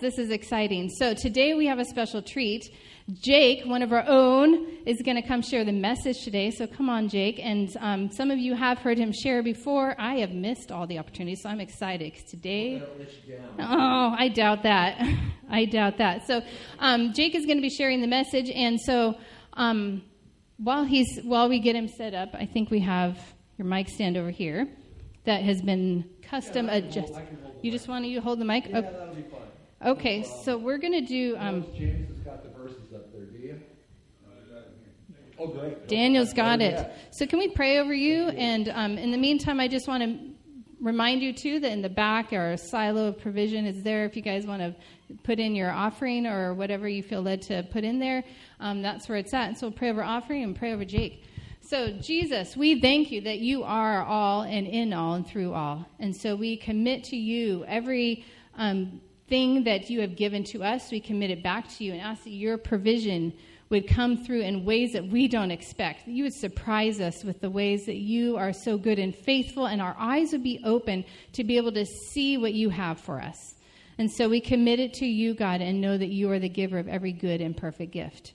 this is exciting. So today we have a special treat. Jake, one of our own, is going to come share the message today. So come on, Jake. And um, some of you have heard him share before. I have missed all the opportunities, so I'm excited because today. Oh, I doubt that. I doubt that. So um, Jake is going to be sharing the message, and so um, while he's while we get him set up, I think we have your mic stand over here that has been custom Yeah, adjusted. hold- I can hold the You just want to hold the mic? Yeah, Okay. That'll be fine. Okay, so we're going to do. Um, James has got the verses up there, do you? Oh, great. Daniel's got it. So, can we pray over you? And um, in the meantime, I just want to remind you, too, that in the back, our silo of provision is there if you guys want to put in your offering or whatever you feel led to put in there. Um, that's where it's at. And so, we'll pray over offering and pray over Jake. So, Jesus, we thank you that you are all and in all and through all. And so, we commit to you every. Um, thing that you have given to us, we commit it back to you and ask that your provision would come through in ways that we don't expect. That you would surprise us with the ways that you are so good and faithful, and our eyes would be open to be able to see what you have for us. And so we commit it to you, God, and know that you are the giver of every good and perfect gift.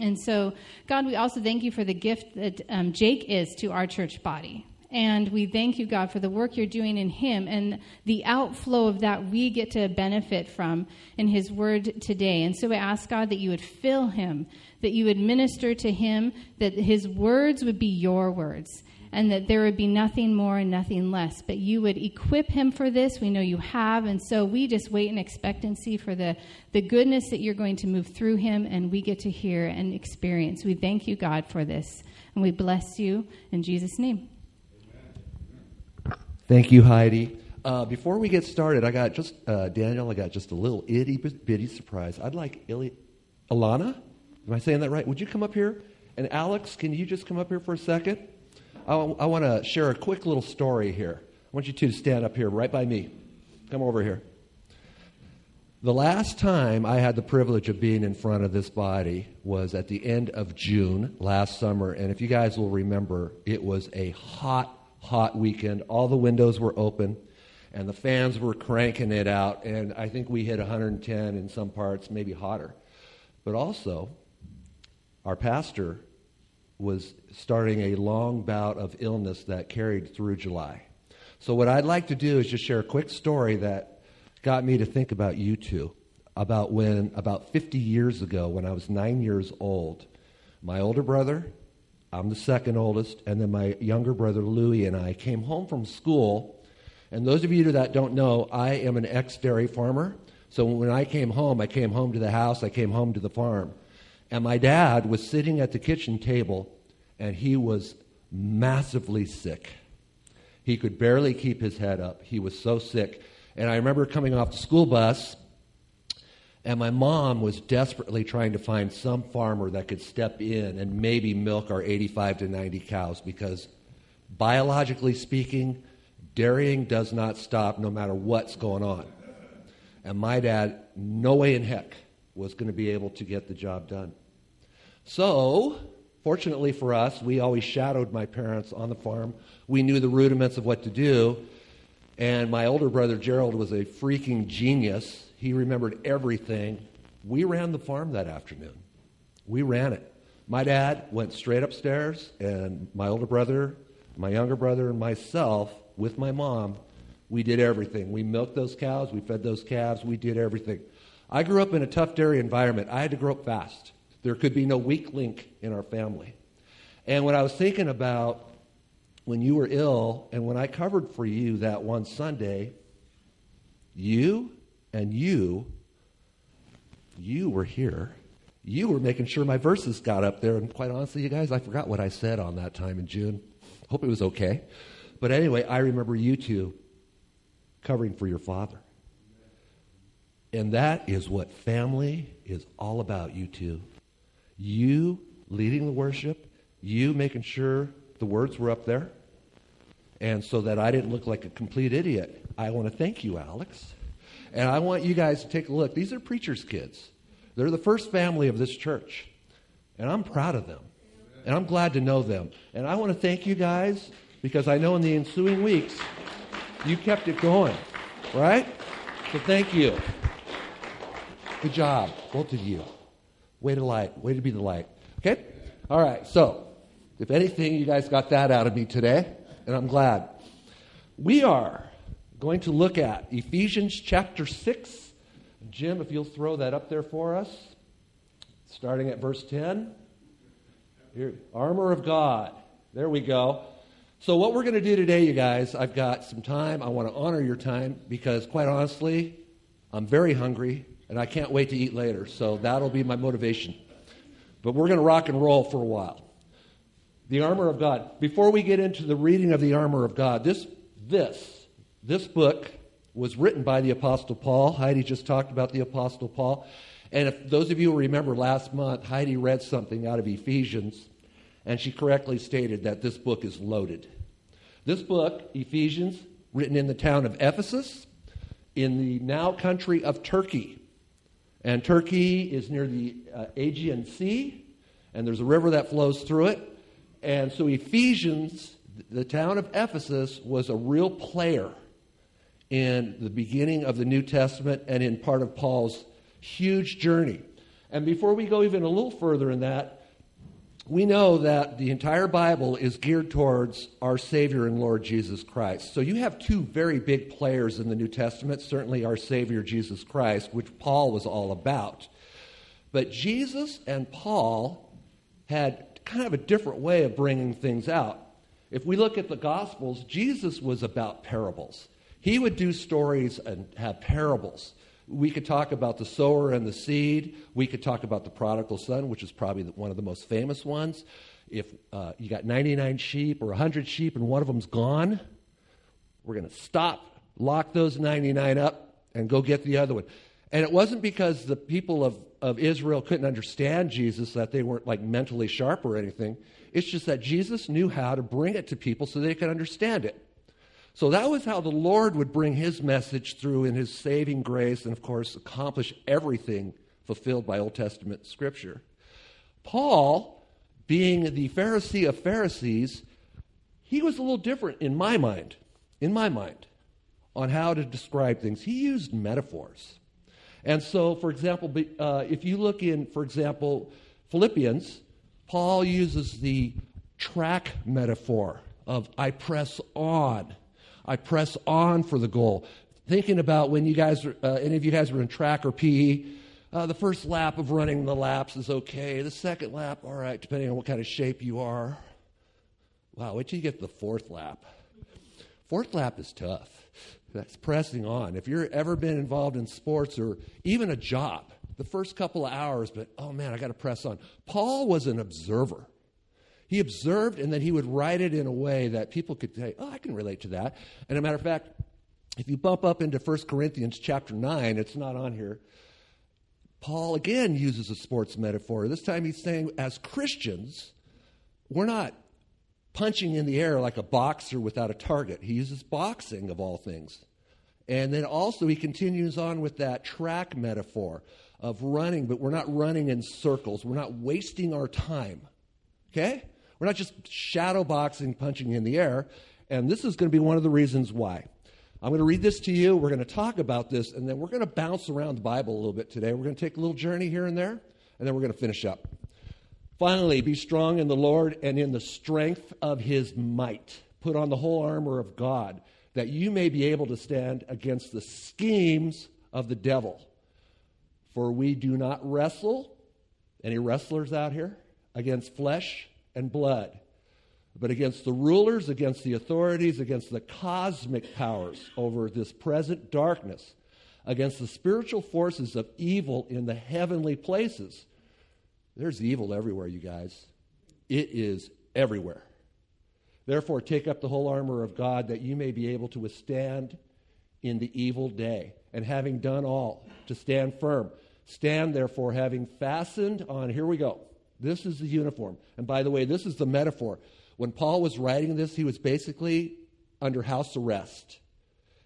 And so, God, we also thank you for the gift that um, Jake is to our church body. And we thank you, God, for the work you're doing in him and the outflow of that we get to benefit from in his word today. And so we ask, God, that you would fill him, that you would minister to him, that his words would be your words, and that there would be nothing more and nothing less. But you would equip him for this. We know you have. And so we just wait in expectancy for the, the goodness that you're going to move through him, and we get to hear and experience. We thank you, God, for this. And we bless you in Jesus' name. Thank you, Heidi. Uh, before we get started, I got just, uh, Daniel, I got just a little itty bitty surprise. I'd like Ili- Ilana, am I saying that right? Would you come up here? And Alex, can you just come up here for a second? I, I want to share a quick little story here. I want you two to stand up here right by me. Come over here. The last time I had the privilege of being in front of this body was at the end of June last summer. And if you guys will remember, it was a hot, hot weekend. All the windows were open and the fans were cranking it out. And I think we hit 110 in some parts, maybe hotter. But also, our pastor was starting a long bout of illness that carried through July. So, what I'd like to do is just share a quick story that got me to think about you two. About when, about 50 years ago, when I was nine years old, my older brother, I'm the second oldest, and then my younger brother Louie and I came home from school. And those of you that don't know, I am an ex dairy farmer. So when I came home, I came home to the house, I came home to the farm. And my dad was sitting at the kitchen table, and he was massively sick. He could barely keep his head up. He was so sick. And I remember coming off the school bus, and my mom was desperately trying to find some farmer that could step in and maybe milk our 85 to 90 cows because, biologically speaking, dairying does not stop no matter what's going on. And my dad, no way in heck, was going to be able to get the job done. So, fortunately for us, we always shadowed my parents on the farm. We knew the rudiments of what to do. And my older brother Gerald was a freaking genius. He remembered everything. We ran the farm that afternoon. We ran it. My dad went straight upstairs, and my older brother, my younger brother, and myself, with my mom, we did everything. We milked those cows, we fed those calves, we did everything. I grew up in a tough dairy environment. I had to grow up fast. There could be no weak link in our family. And when I was thinking about when you were ill and when I covered for you that one Sunday, you and you, you were here. You were making sure my verses got up there. And quite honestly, you guys, I forgot what I said on that time in June. Hope it was okay. But anyway, I remember you two covering for your father. And that is what family is all about, you two. You leading the worship, you making sure the words were up there, and so that I didn't look like a complete idiot. I want to thank you, Alex. And I want you guys to take a look. These are preachers' kids. They're the first family of this church. And I'm proud of them. And I'm glad to know them. And I want to thank you guys because I know in the ensuing weeks you kept it going. Right? So thank you. Good job, both of you. Way to light. Way to be the light. Okay? All right, so if anything, you guys got that out of me today, and I'm glad. We are going to look at Ephesians chapter 6. Jim, if you'll throw that up there for us, starting at verse 10. Here, armor of God. There we go. So, what we're going to do today, you guys, I've got some time. I want to honor your time because, quite honestly, I'm very hungry and I can't wait to eat later. So, that'll be my motivation. But we're going to rock and roll for a while. The armor of God. Before we get into the reading of the armor of God, this, this, this book was written by the Apostle Paul. Heidi just talked about the Apostle Paul. And if those of you remember last month, Heidi read something out of Ephesians, and she correctly stated that this book is loaded. This book, Ephesians, written in the town of Ephesus, in the now country of Turkey. And Turkey is near the uh, Aegean Sea, and there's a river that flows through it. And so Ephesians, the town of Ephesus, was a real player in the beginning of the New Testament and in part of Paul's huge journey. And before we go even a little further in that, we know that the entire Bible is geared towards our Savior and Lord Jesus Christ. So you have two very big players in the New Testament, certainly our Savior Jesus Christ, which Paul was all about. But Jesus and Paul had kind of a different way of bringing things out. If we look at the Gospels, Jesus was about parables. He would do stories and have parables. We could talk about the sower and the seed. We could talk about the prodigal son, which is probably one of the most famous ones. If uh, you got 99 sheep or 100 sheep and one of them's gone, we're going to stop, lock those 99 up, and go get the other one. And it wasn't because the people of, of Israel couldn't understand Jesus, that they weren't like mentally sharp or anything. It's just that Jesus knew how to bring it to people so they could understand it. So that was how the Lord would bring his message through in his saving grace and, of course, accomplish everything fulfilled by Old Testament scripture. Paul, being the Pharisee of Pharisees, he was a little different in my mind, in my mind, on how to describe things. He used metaphors. And so, for example, uh, if you look in, for example, Philippians, Paul uses the track metaphor of I press on. I press on for the goal. Thinking about when you guys, uh, any of you guys were in track or PE, uh, the first lap of running the laps is okay. The second lap, all right, depending on what kind of shape you are. Wow, wait till you get to the fourth lap. Fourth lap is tough. That's pressing on. If you've ever been involved in sports or even a job, the first couple of hours, but oh man, I got to press on. Paul was an observer. He observed and then he would write it in a way that people could say, oh, I can relate to that. And a matter of fact, if you bump up into 1 Corinthians chapter 9, it's not on here. Paul again uses a sports metaphor. This time he's saying, as Christians, we're not punching in the air like a boxer without a target. He uses boxing of all things. And then also he continues on with that track metaphor of running, but we're not running in circles. We're not wasting our time. Okay? We're not just shadow boxing, punching in the air. And this is going to be one of the reasons why. I'm going to read this to you. We're going to talk about this, and then we're going to bounce around the Bible a little bit today. We're going to take a little journey here and there, and then we're going to finish up. Finally, be strong in the Lord and in the strength of his might. Put on the whole armor of God, that you may be able to stand against the schemes of the devil. For we do not wrestle, any wrestlers out here, against flesh and blood, but against the rulers, against the authorities, against the cosmic powers over this present darkness, against the spiritual forces of evil in the heavenly places. There's evil everywhere, you guys. It is everywhere. Therefore, take up the whole armor of God that you may be able to withstand in the evil day. And having done all, to stand firm. Stand, therefore, having fastened on, here we go, this is the uniform. And by the way, this is the metaphor. When Paul was writing this, he was basically under house arrest.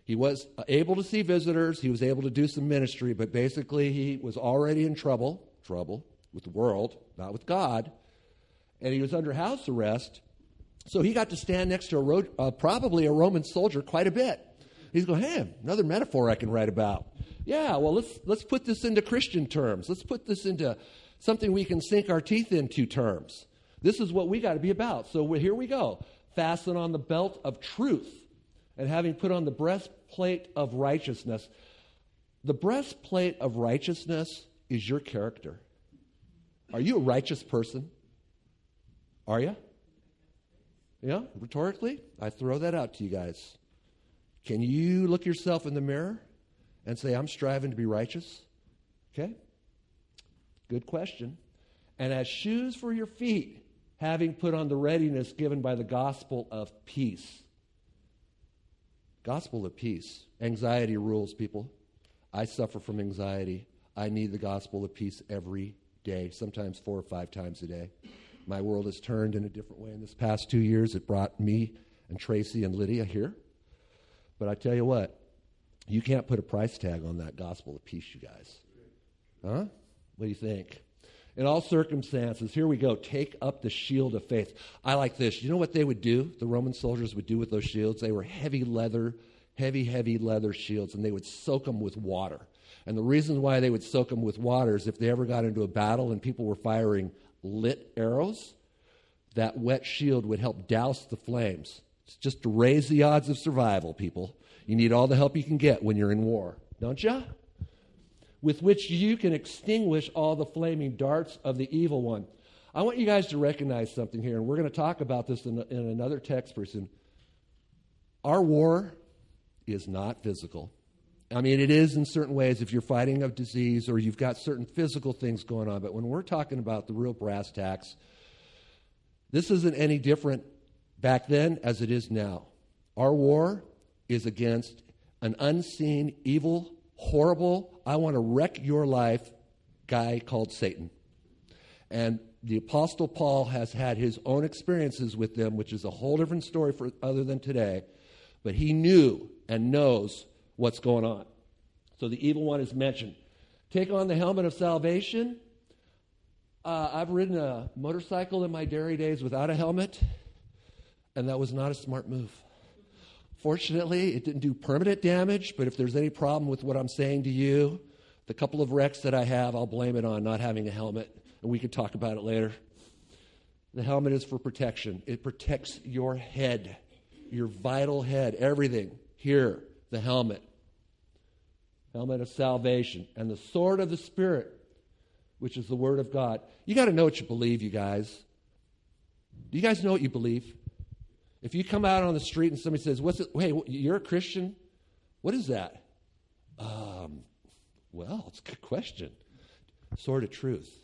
He was able to see visitors, he was able to do some ministry, but basically he was already in trouble, trouble with the world, not with God. And he was under house arrest. So he got to stand next to a ro- uh, probably a Roman soldier quite a bit. He's going, hey, another metaphor I can write about. Yeah, well, let's, let's put this into Christian terms. Let's put this into something we can sink our teeth into terms. This is what we got to be about. So here we go. Fasten on the belt of truth and having put on the breastplate of righteousness. The breastplate of righteousness is your character. Are you a righteous person? Are you? Yeah, rhetorically, I throw that out to you guys. Can you look yourself in the mirror and say, I'm striving to be righteous? Okay? Good question. And as shoes for your feet, having put on the readiness given by the gospel of peace. Gospel of peace. Anxiety rules, people. I suffer from anxiety. I need the gospel of peace every day, sometimes four or five times a day. My world has turned in a different way in this past two years. It brought me and Tracy and Lydia here. But I tell you what, you can't put a price tag on that gospel of peace, you guys. Huh? What do you think? In all circumstances, here we go. Take up the shield of faith. I like this. You know what they would do? The Roman soldiers would do with those shields? They were heavy leather, heavy, heavy leather shields, and they would soak them with water. And the reason why they would soak them with water is if they ever got into a battle and people were firing lit arrows, that wet shield would help douse the flames. It's just to raise the odds of survival, people. You need all the help you can get when you're in war, don't you? With which you can extinguish all the flaming darts of the evil one. I want you guys to recognize something here, and we're going to talk about this in, in another text person. Our war is not physical. I mean, it is in certain ways if you're fighting a disease or you've got certain physical things going on. But when we're talking about the real brass tacks, this isn't any different back then as it is now. Our war is against an unseen, evil, horrible, I want to wreck your life guy called Satan. And the Apostle Paul has had his own experiences with them, which is a whole different story for, other than today. But he knew and knows what's going on. So the evil one is mentioned. Take on the helmet of salvation. Uh, I've ridden a motorcycle in my dairy days without a helmet, and that was not a smart move. Fortunately, it didn't do permanent damage, but if there's any problem with what I'm saying to you, the couple of wrecks that I have, I'll blame it on not having a helmet, and we can talk about it later. The helmet is for protection, it protects your head, your vital head, everything here the helmet, helmet of salvation, and the sword of the Spirit, which is the Word of God. You got to know what you believe, you guys. Do you guys know what you believe? If you come out on the street and somebody says, "What's it? Hey, you're a Christian? What is that?" Um, well, it's a good question. Sort of truth.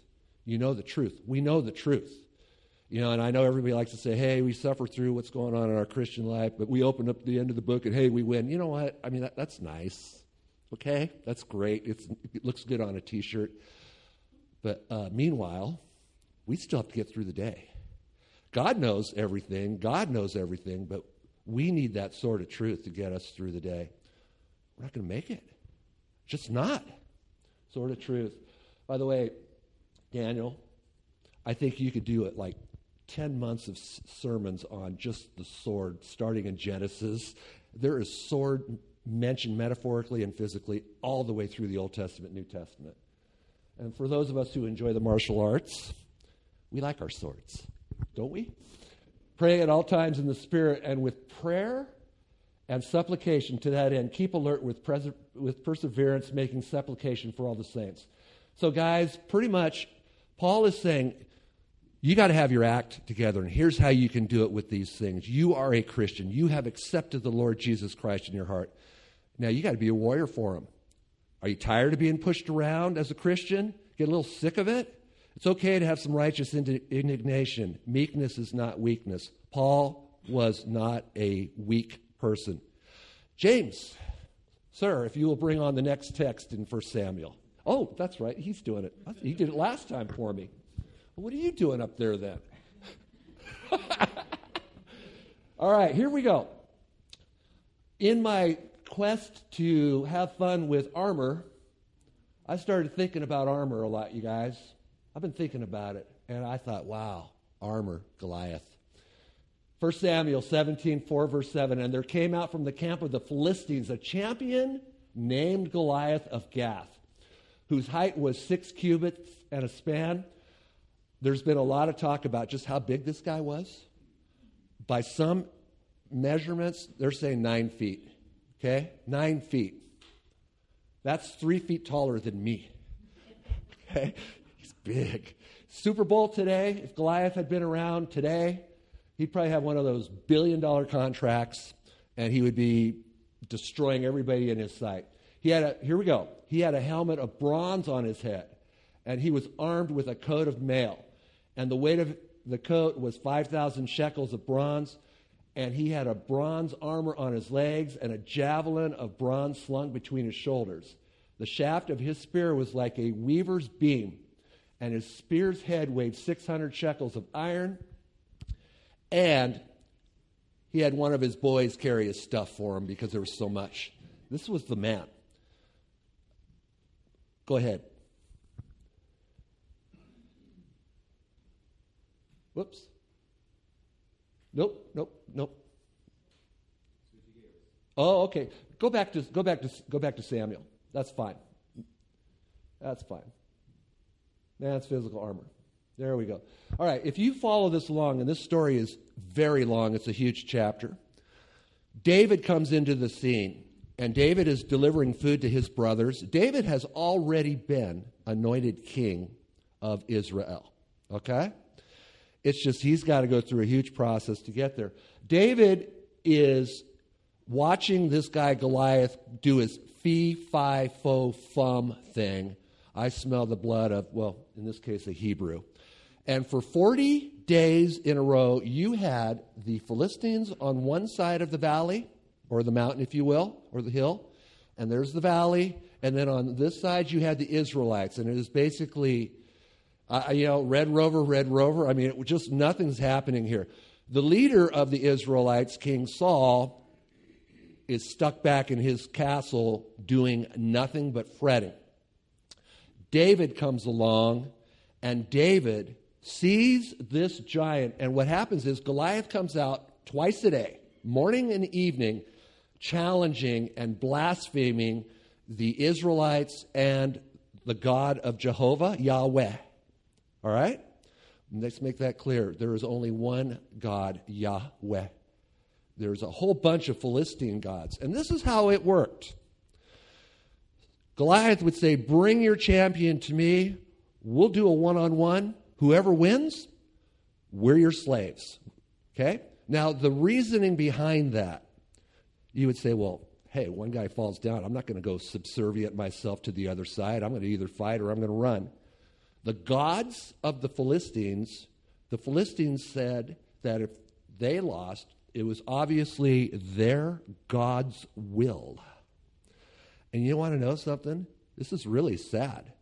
You know the truth. We know the truth. You know, and I know everybody likes to say, hey, we suffer through what's going on in our Christian life, but we open up the end of the book and hey, we win. You know what? I mean, that, that's nice. Okay? That's great. It's, it looks good on a t shirt. But uh, meanwhile, we still have to get through the day. God knows everything, God knows everything, but we need that sort of truth to get us through the day. We're not going to make it. Just not. Sort of truth. By the way, Daniel, I think you could do it like 10 months of sermons on just the sword, starting in Genesis. There is sword mentioned metaphorically and physically all the way through the Old Testament, New Testament. And for those of us who enjoy the martial arts, we like our swords, don't we? Pray at all times in the Spirit and with prayer and supplication to that end. Keep alert with, pres- with perseverance, making supplication for all the saints. So, guys, pretty much, Paul is saying you got to have your act together, and here's how you can do it with these things. You are a Christian. You have accepted the Lord Jesus Christ in your heart. Now, you got to be a warrior for Him. Are you tired of being pushed around as a Christian? Get a little sick of it? It's okay to have some righteous indignation. Meekness is not weakness. Paul was not a weak person. James, sir, if you will bring on the next text in 1 Samuel. Oh, that's right. He's doing it. He did it last time for me. What are you doing up there then? All right, here we go. In my quest to have fun with armor, I started thinking about armor a lot, you guys. I've been thinking about it, and I thought, wow, armor, Goliath. 1 Samuel 17, 4, verse 7. And there came out from the camp of the Philistines a champion named Goliath of Gath, whose height was six cubits and a span. There's been a lot of talk about just how big this guy was. By some measurements, they're saying nine feet. Okay? Nine feet. That's three feet taller than me. Okay? Big. Super Bowl today, if Goliath had been around today, he'd probably have one of those billion dollar contracts and he would be destroying everybody in his sight. He had a, here we go. He had a helmet of bronze on his head and he was armed with a coat of mail. And the weight of the coat was 5,000 shekels of bronze. And he had a bronze armor on his legs and a javelin of bronze slung between his shoulders. The shaft of his spear was like a weaver's beam, and his spear's head weighed 600 shekels of iron. And he had one of his boys carry his stuff for him because there was so much. This was the man. Go ahead. Whoops. Nope, nope, nope. Oh, okay. Go back to go back to go back to Samuel. That's fine. That's fine. That's physical armor. There we go. All right, if you follow this along, and this story is very long, it's a huge chapter. David comes into the scene, and David is delivering food to his brothers. David has already been anointed king of Israel. Okay? It's just he's got to go through a huge process to get there. David is watching this guy Goliath do his fee, fi, fo, fum thing. I smell the blood of, well, in this case, a Hebrew. And for 40 days in a row, you had the Philistines on one side of the valley, or the mountain, if you will, or the hill, and there's the valley. And then on this side, you had the Israelites. And it is basically uh, you know, Red Rover, Red Rover. I mean, it, just nothing's happening here. The leader of the Israelites, King Saul, is stuck back in his castle doing nothing but fretting. David comes along, and David sees this giant. And what happens is Goliath comes out twice a day, morning and evening, challenging and blaspheming the Israelites and the God of Jehovah, Yahweh. All right? Let's make that clear. There is only one God, Yahweh. There's a whole bunch of Philistine gods. And this is how it worked Goliath would say, Bring your champion to me. We'll do a one on one. Whoever wins, we're your slaves. Okay? Now, the reasoning behind that, you would say, well, hey, one guy falls down. I'm not going to go subservient myself to the other side. I'm going to either fight or I'm going to run the gods of the Philistines, the Philistines said that if they lost, it was obviously their God's will. And you want to know something? This is really sad.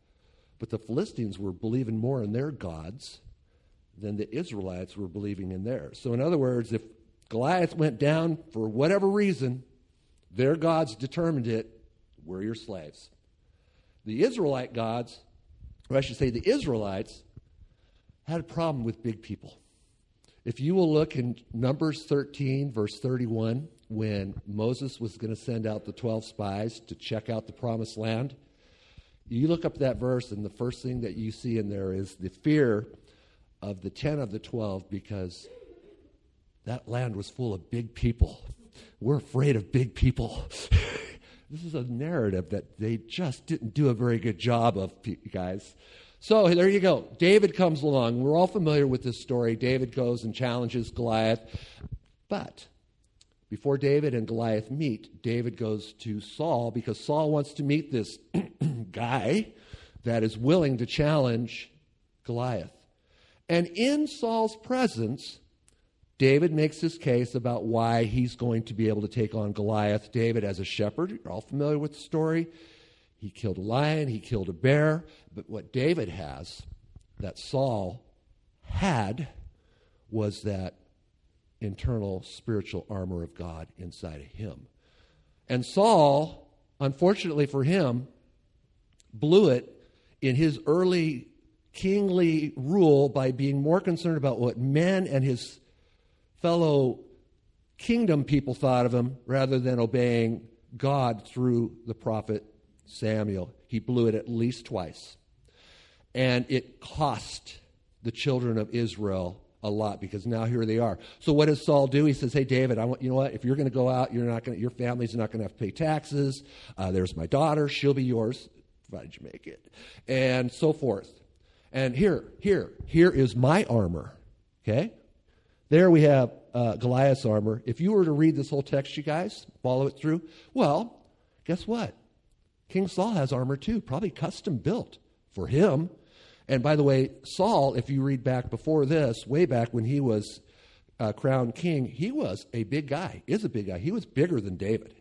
But the Philistines were believing more in their gods than the Israelites were believing in theirs. So, in other words, if Goliath went down for whatever reason, their gods determined it, we're your slaves. The Israelite gods or I should say, the Israelites had a problem with big people. If you will look in Numbers 13, verse 31, when Moses was going to send out the 12 spies to check out the promised land, you look up that verse, and the first thing that you see in there is the fear of the 10 of the 12 because that land was full of big people. We're afraid of big people. This is a narrative that they just didn't do a very good job of, guys. So there you go. David comes along. We're all familiar with this story. David goes and challenges Goliath. But before David and Goliath meet, David goes to Saul because Saul wants to meet this guy that is willing to challenge Goliath. And in Saul's presence, David makes his case about why he's going to be able to take on Goliath. David, as a shepherd, you're all familiar with the story. He killed a lion, he killed a bear. But what David has that Saul had was that internal spiritual armor of God inside of him. And Saul, unfortunately for him, blew it in his early kingly rule by being more concerned about what men and his fellow kingdom people thought of him rather than obeying God through the prophet Samuel. He blew it at least twice. And it cost the children of Israel a lot because now here they are. So what does Saul do? He says, "Hey David, I want you know what? If you're going to go out, you're not going your family's not going to have to pay taxes. Uh, there's my daughter; she'll be yours, provided you make it, and so forth. And here, here, here is my armor. Okay, there we have uh, Goliath's armor. If you were to read this whole text, you guys follow it through. Well, guess what? King Saul has armor too, probably custom built for him and by the way, Saul, if you read back before this, way back when he was uh, crowned king, he was a big guy, is a big guy. He was bigger than David.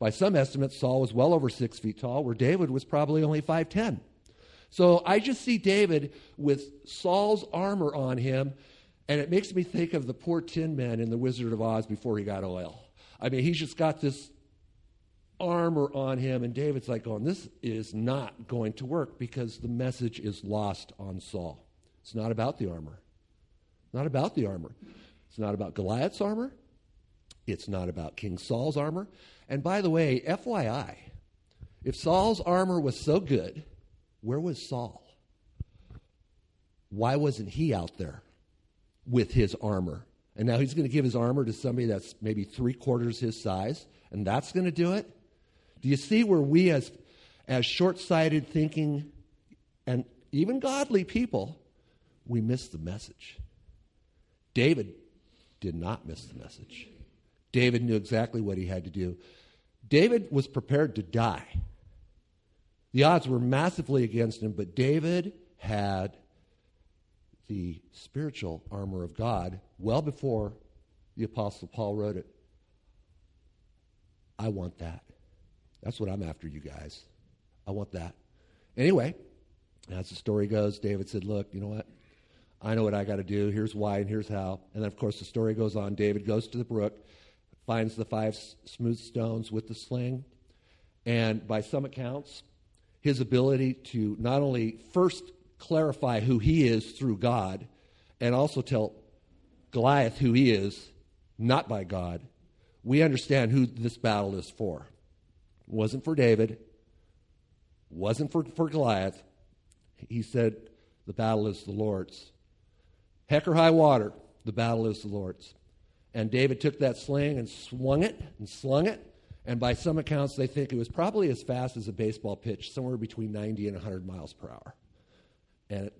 By some estimates, Saul was well over six feet tall, where David was probably only 5'10. So I just see David with Saul's armor on him, and it makes me think of the poor Tin Man in The Wizard of Oz before he got oil. I mean, he's just got this armor on him. And David's like, going, This is not going to work because the message is lost on Saul. It's not about the armor. Not about the armor. It's not about Goliath's armor. It's not about King Saul's armor. And by the way, FYI, if Saul's armor was so good, where was Saul? Why wasn't he out there with his armor? And now he's going to give his armor to somebody that's maybe three quarters his size, and that's going to do it? Do you see where we, as, as short sighted thinking and even godly people, we miss the message? David did not miss the message. David knew exactly what he had to do. David was prepared to die. The odds were massively against him, but David had the spiritual armor of God well before the Apostle Paul wrote it. I want that. That's what I'm after, you guys. I want that. Anyway, as the story goes, David said, Look, you know what? I know what I got to do. Here's why and here's how. And then, of course, the story goes on. David goes to the brook, finds the five smooth stones with the sling. And by some accounts, his ability to not only first clarify who he is through God and also tell Goliath who he is, not by God, we understand who this battle is for wasn't for David, wasn't for, for Goliath. He said, The battle is the Lord's. Heck or high water, the battle is the Lord's. And David took that sling and swung it and slung it. And by some accounts, they think it was probably as fast as a baseball pitch, somewhere between 90 and 100 miles per hour. And it,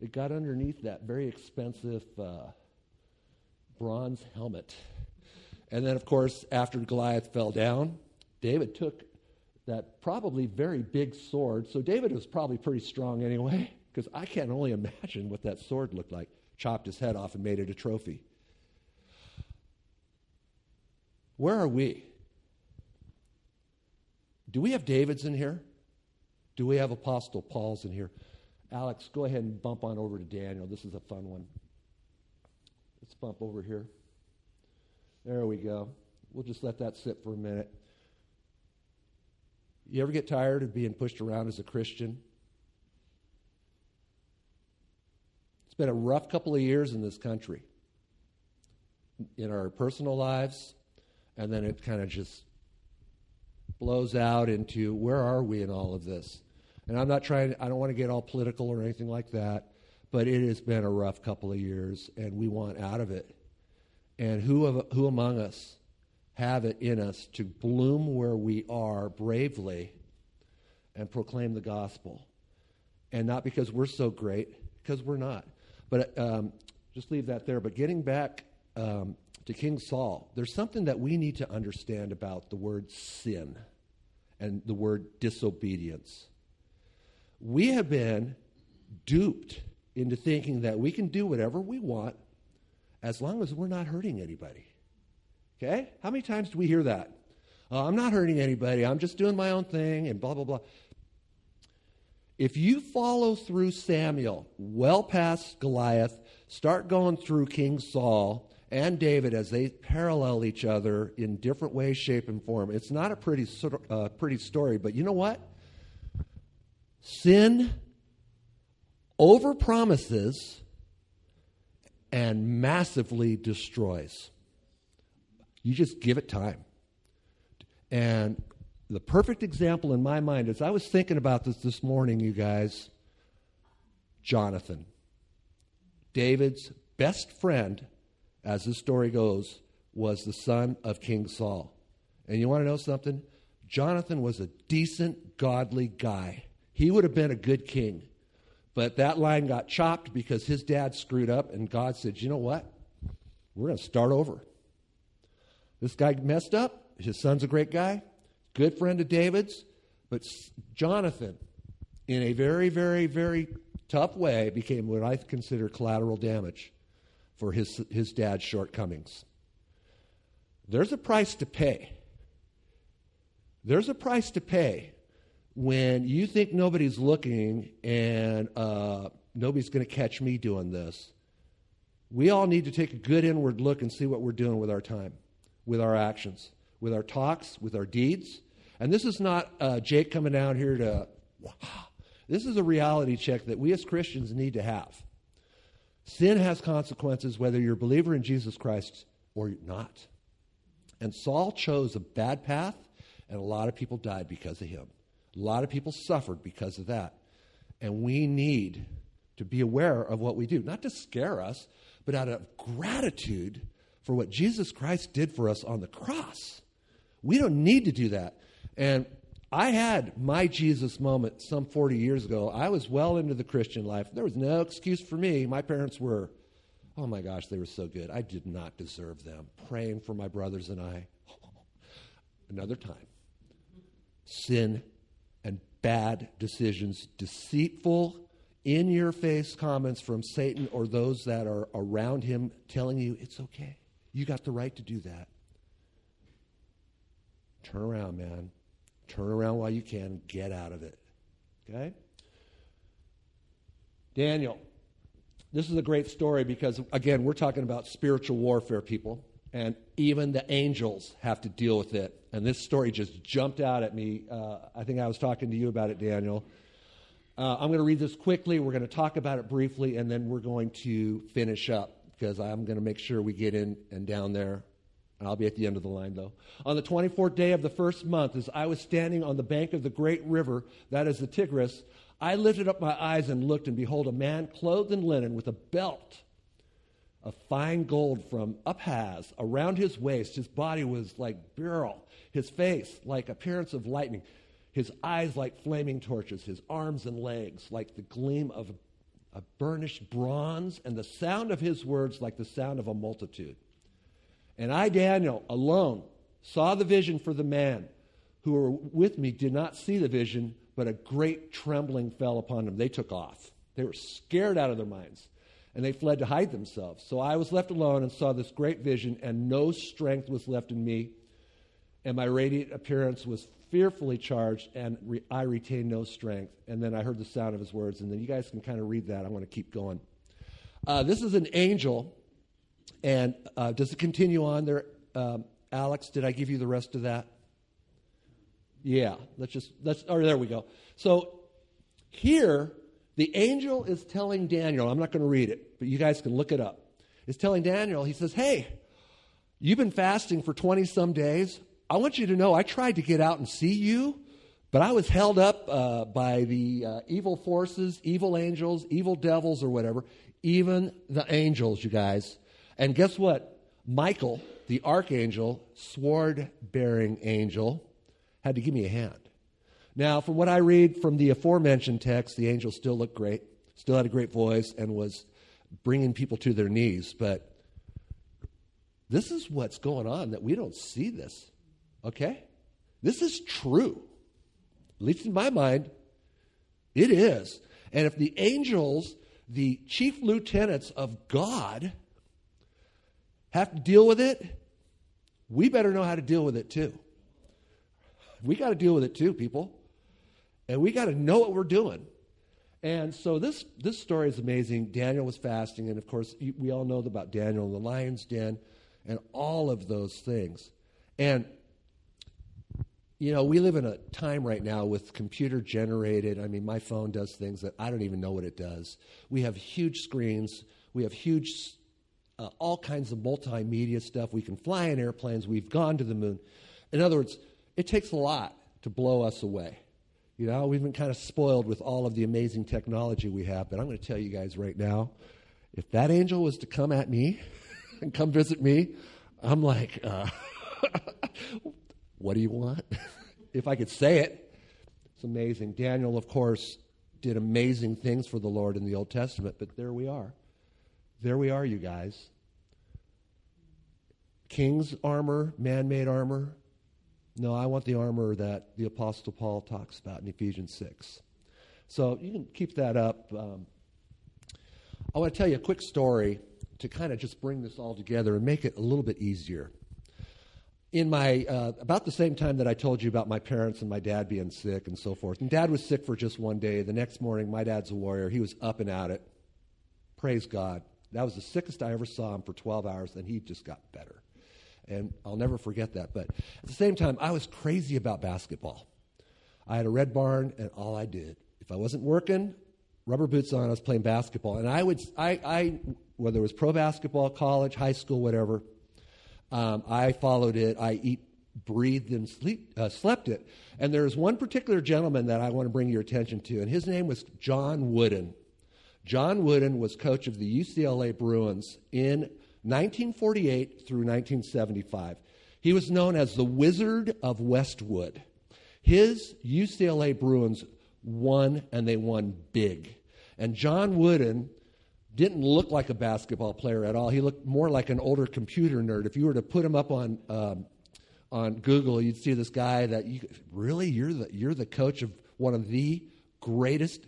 it got underneath that very expensive uh, bronze helmet. And then, of course, after Goliath fell down, David took that probably very big sword. So David was probably pretty strong anyway, because I can only imagine what that sword looked like. Chopped his head off and made it a trophy. Where are we? Do we have Davids in here? Do we have Apostle Paul's in here? Alex, go ahead and bump on over to Daniel. This is a fun one. Let's bump over here. There we go. We'll just let that sit for a minute. You ever get tired of being pushed around as a Christian? It's been a rough couple of years in this country, in our personal lives, and then it kind of just blows out into where are we in all of this? And I'm not trying, I don't want to get all political or anything like that, but it has been a rough couple of years, and we want out of it. And who, of, who among us have it in us to bloom where we are bravely and proclaim the gospel. And not because we're so great, because we're not. But um, just leave that there. But getting back um, to King Saul, there's something that we need to understand about the word sin and the word disobedience. We have been duped into thinking that we can do whatever we want as long as we're not hurting anybody. Okay? How many times do we hear that? Oh, I'm not hurting anybody. I'm just doing my own thing and blah, blah, blah. If you follow through Samuel, well past Goliath, start going through King Saul and David as they parallel each other in different ways, shape, and form, it's not a pretty, uh, pretty story. But you know what? Sin overpromises and massively destroys. You just give it time. And the perfect example in my mind, is I was thinking about this this morning, you guys, Jonathan, David's best friend, as the story goes, was the son of King Saul. And you want to know something? Jonathan was a decent, godly guy. He would have been a good king. But that line got chopped because his dad screwed up, and God said, You know what? We're going to start over. This guy messed up. His son's a great guy, good friend of David's. But Jonathan, in a very, very, very tough way, became what I consider collateral damage for his, his dad's shortcomings. There's a price to pay. There's a price to pay when you think nobody's looking and uh, nobody's going to catch me doing this. We all need to take a good inward look and see what we're doing with our time, with our actions, with our talks, with our deeds. And this is not uh, Jake coming down here to, wow. This is a reality check that we as Christians need to have. Sin has consequences whether you're a believer in Jesus Christ or not. And Saul chose a bad path, and a lot of people died because of him. A lot of people suffered because of that. And we need to be aware of what we do, not to scare us, but out of gratitude for what Jesus Christ did for us on the cross. We don't need to do that. And I had my Jesus moment some 40 years ago. I was well into the Christian life. There was no excuse for me. My parents were, oh my gosh, they were so good. I did not deserve them. Praying for my brothers and I. Another time. Sin and bad decisions, deceitful, in your face comments from Satan or those that are around him telling you it's okay. You got the right to do that. Turn around, man. Turn around while you can. Get out of it. Okay? Daniel. This is a great story because, again, we're talking about spiritual warfare, people, and even the angels have to deal with it. And this story just jumped out at me. Uh, I think I was talking to you about it, Daniel. Uh, I'm going to read this quickly. We're going to talk about it briefly, and then we're going to finish up because I'm going to make sure we get in and down there I'll be at the end of the line, though. On the 24th day of the first month, as I was standing on the bank of the great river, that is the Tigris, I lifted up my eyes and looked, and behold, a man clothed in linen with a belt of fine gold from Uphaz around his waist. His body was like beryl, his face like appearance of lightning, his eyes like flaming torches, his arms and legs like the gleam of a burnished bronze, and the sound of his words like the sound of a multitude. And I, Daniel, alone, saw the vision for the man who were with me did not see the vision, but a great trembling fell upon them. They took off. They were scared out of their minds, and they fled to hide themselves. So I was left alone and saw this great vision, and no strength was left in me, and my radiant appearance was fearfully charged, and re- I retain no strength. And then I heard the sound of his words, and then you guys can kind of read that. I want to keep going. Uh, this is an angel and uh, does it continue on there? Um, Alex, did I give you the rest of that? Yeah, let's just, let's, oh, there we go. So here, the angel is telling Daniel, I'm not going to read it, but you guys can look it up. Is telling Daniel, he says, Hey, you've been fasting for 20 some days. I want you to know I tried to get out and see you, but I was held up uh, by the uh, evil forces, evil angels, evil devils, or whatever. Even the angels, you guys. And guess what? Michael, the archangel, sword bearing angel, had to give me a hand. Now, from what I read from the aforementioned text, the angel still looked great, still had a great voice, and was bringing people to their knees. But this is what's going on that we don't see this. Okay? This is true. At least in my mind, it is. And if the angels, the chief lieutenants of God, have to deal with it, we better know how to deal with it too. We got to deal with it too, people. And we got to know what we're doing. And so this, this story is amazing. Daniel was fasting, and of course, we all know about Daniel and the lion's den and all of those things. And, you know, we live in a time right now with computer generated. I mean, my phone does things that I don't even know what it does. We have huge screens, we have huge uh, all kinds of multimedia stuff. We can fly in airplanes. We've gone to the moon. In other words, it takes a lot to blow us away. You know, we've been kind of spoiled with all of the amazing technology we have, but I'm going to tell you guys right now if that angel was to come at me and come visit me, I'm like, uh, what do you want? if I could say it, it's amazing. Daniel, of course, did amazing things for the Lord in the Old Testament, but there we are. There we are, you guys. King's armor, man made armor. No, I want the armor that the Apostle Paul talks about in Ephesians 6. So you can keep that up. Um, I want to tell you a quick story to kind of just bring this all together and make it a little bit easier. In my, uh, about the same time that I told you about my parents and my dad being sick and so forth, and dad was sick for just one day. The next morning, my dad's a warrior. He was up and at it. Praise God. That was the sickest I ever saw him for 12 hours, and he just got better. And I'll never forget that. But at the same time, I was crazy about basketball. I had a red barn, and all I did, if I wasn't working, rubber boots on, I was playing basketball. And I would, I, I whether it was pro basketball, college, high school, whatever, um, I followed it. I eat, breathed, and sleep, uh, slept it. And there's one particular gentleman that I want to bring your attention to, and his name was John Wooden. John Wooden was coach of the UCLA Bruins in 1948 through 1975. He was known as the Wizard of Westwood. His UCLA Bruins won, and they won big. And John Wooden didn't look like a basketball player at all. He looked more like an older computer nerd. If you were to put him up on um, on Google, you'd see this guy that you really you're the you're the coach of one of the greatest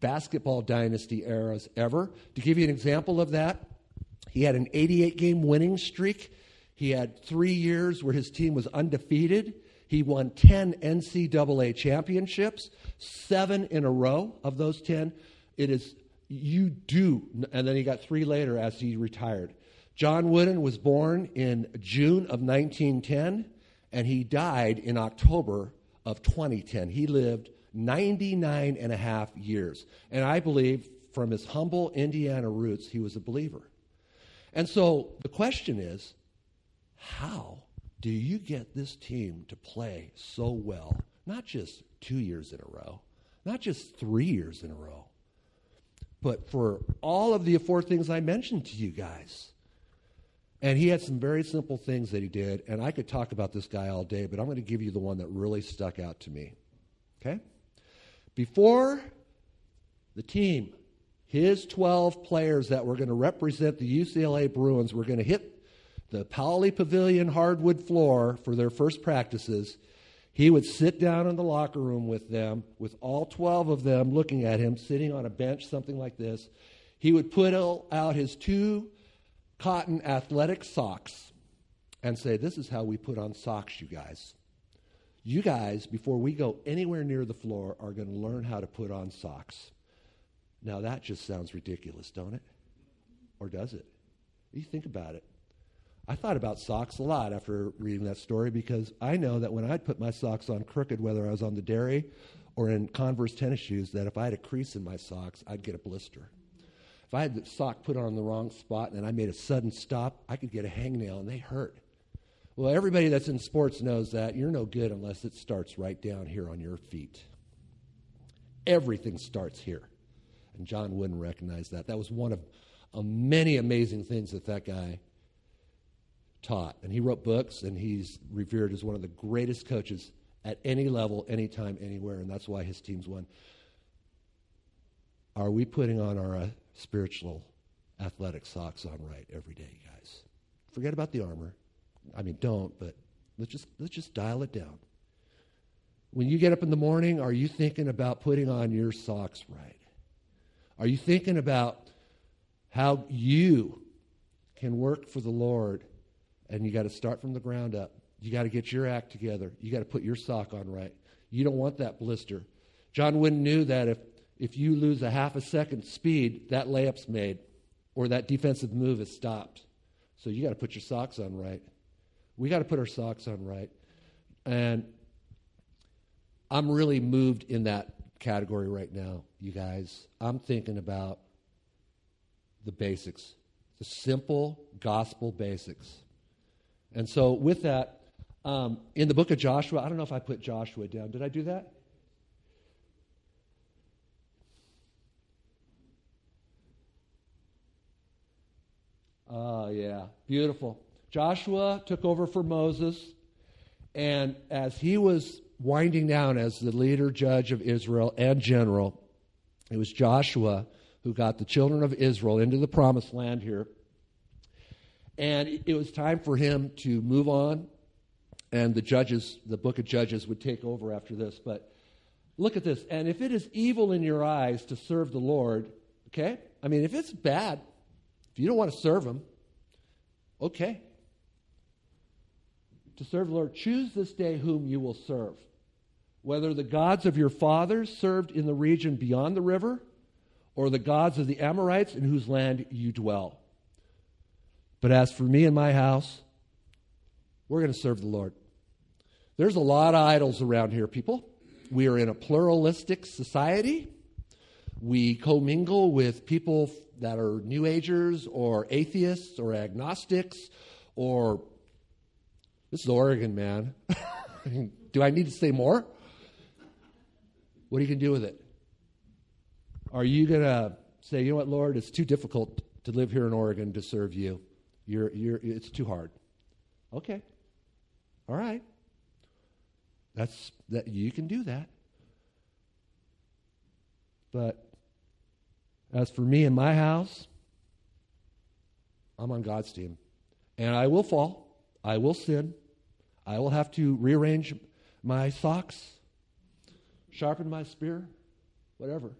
basketball dynasty eras ever. To give you an example of that, he had an 88 game winning streak. He had three years where his team was undefeated. He won 10 NCAA championships, seven in a row of those 10. It is, you do. And then he got three later as he retired. John Wooden was born in June of 1910, and he died in October of 2010. He lived 99 and a half years. And I believe from his humble Indiana roots, he was a believer. And so the question is how do you get this team to play so well, not just two years in a row, not just three years in a row, but for all of the four things I mentioned to you guys? And he had some very simple things that he did, and I could talk about this guy all day, but I'm going to give you the one that really stuck out to me. Okay? Before the team, his 12 players that were going to represent the UCLA Bruins were going to hit the Pauley Pavilion hardwood floor for their first practices. He would sit down in the locker room with them, with all 12 of them looking at him, sitting on a bench, something like this. He would put out his two cotton athletic socks and say, This is how we put on socks, you guys. You guys, before we go anywhere near the floor, are going to learn how to put on socks. Now, that just sounds ridiculous, don't it? Or does it? You think about it. I thought about socks a lot after reading that story because I know that when I'd put my socks on crooked, whether I was on the dairy or in Converse tennis shoes, that if I had a crease in my socks, I'd get a blister. If I had the sock put on the wrong spot and I made a sudden stop, I could get a hangnail and they hurt. Well, everybody that's in sports knows that you're no good unless it starts right down here on your feet. Everything starts here. And John Wooden recognized that. That was one of uh, many amazing things that that guy taught. And he wrote books, and he's revered as one of the greatest coaches at any level, anytime, anywhere. And that's why his teams won. Are we putting on our uh, spiritual athletic socks on right every day, guys? Forget about the armor. I mean, don't, but let's just, let's just dial it down. When you get up in the morning, are you thinking about putting on your socks right? Are you thinking about how you can work for the Lord? And you got to start from the ground up. You got to get your act together. You got to put your sock on right. You don't want that blister. John Wooden knew that if, if you lose a half a second speed, that layup's made or that defensive move is stopped. So you got to put your socks on right. We got to put our socks on right. And I'm really moved in that category right now, you guys. I'm thinking about the basics, the simple gospel basics. And so, with that, Um, in the book of Joshua, I don't know if I put Joshua down. Did I do that? Oh, yeah. Beautiful. Joshua took over for Moses, and as he was winding down as the leader, judge of Israel, and general, it was Joshua who got the children of Israel into the promised land here. And it was time for him to move on, and the judges, the book of Judges, would take over after this. But look at this. And if it is evil in your eyes to serve the Lord, okay? I mean, if it's bad, if you don't want to serve him, okay. To serve the Lord, choose this day whom you will serve. Whether the gods of your fathers served in the region beyond the river, or the gods of the Amorites in whose land you dwell. But as for me and my house, we're going to serve the Lord. There's a lot of idols around here, people. We are in a pluralistic society. We commingle with people that are New Agers or atheists or agnostics or. This is Oregon, man. do I need to say more? What are you going to do with it? Are you going to say, you know what, Lord, it's too difficult to live here in Oregon to serve you? You're, you're, it's too hard. Okay. All right. That's that you can do that. But as for me and my house, I'm on God's team. And I will fall. I will sin. I will have to rearrange my socks, sharpen my spear, whatever.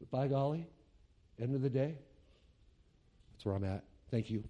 But by golly, end of the day, that's where I'm at. Thank you.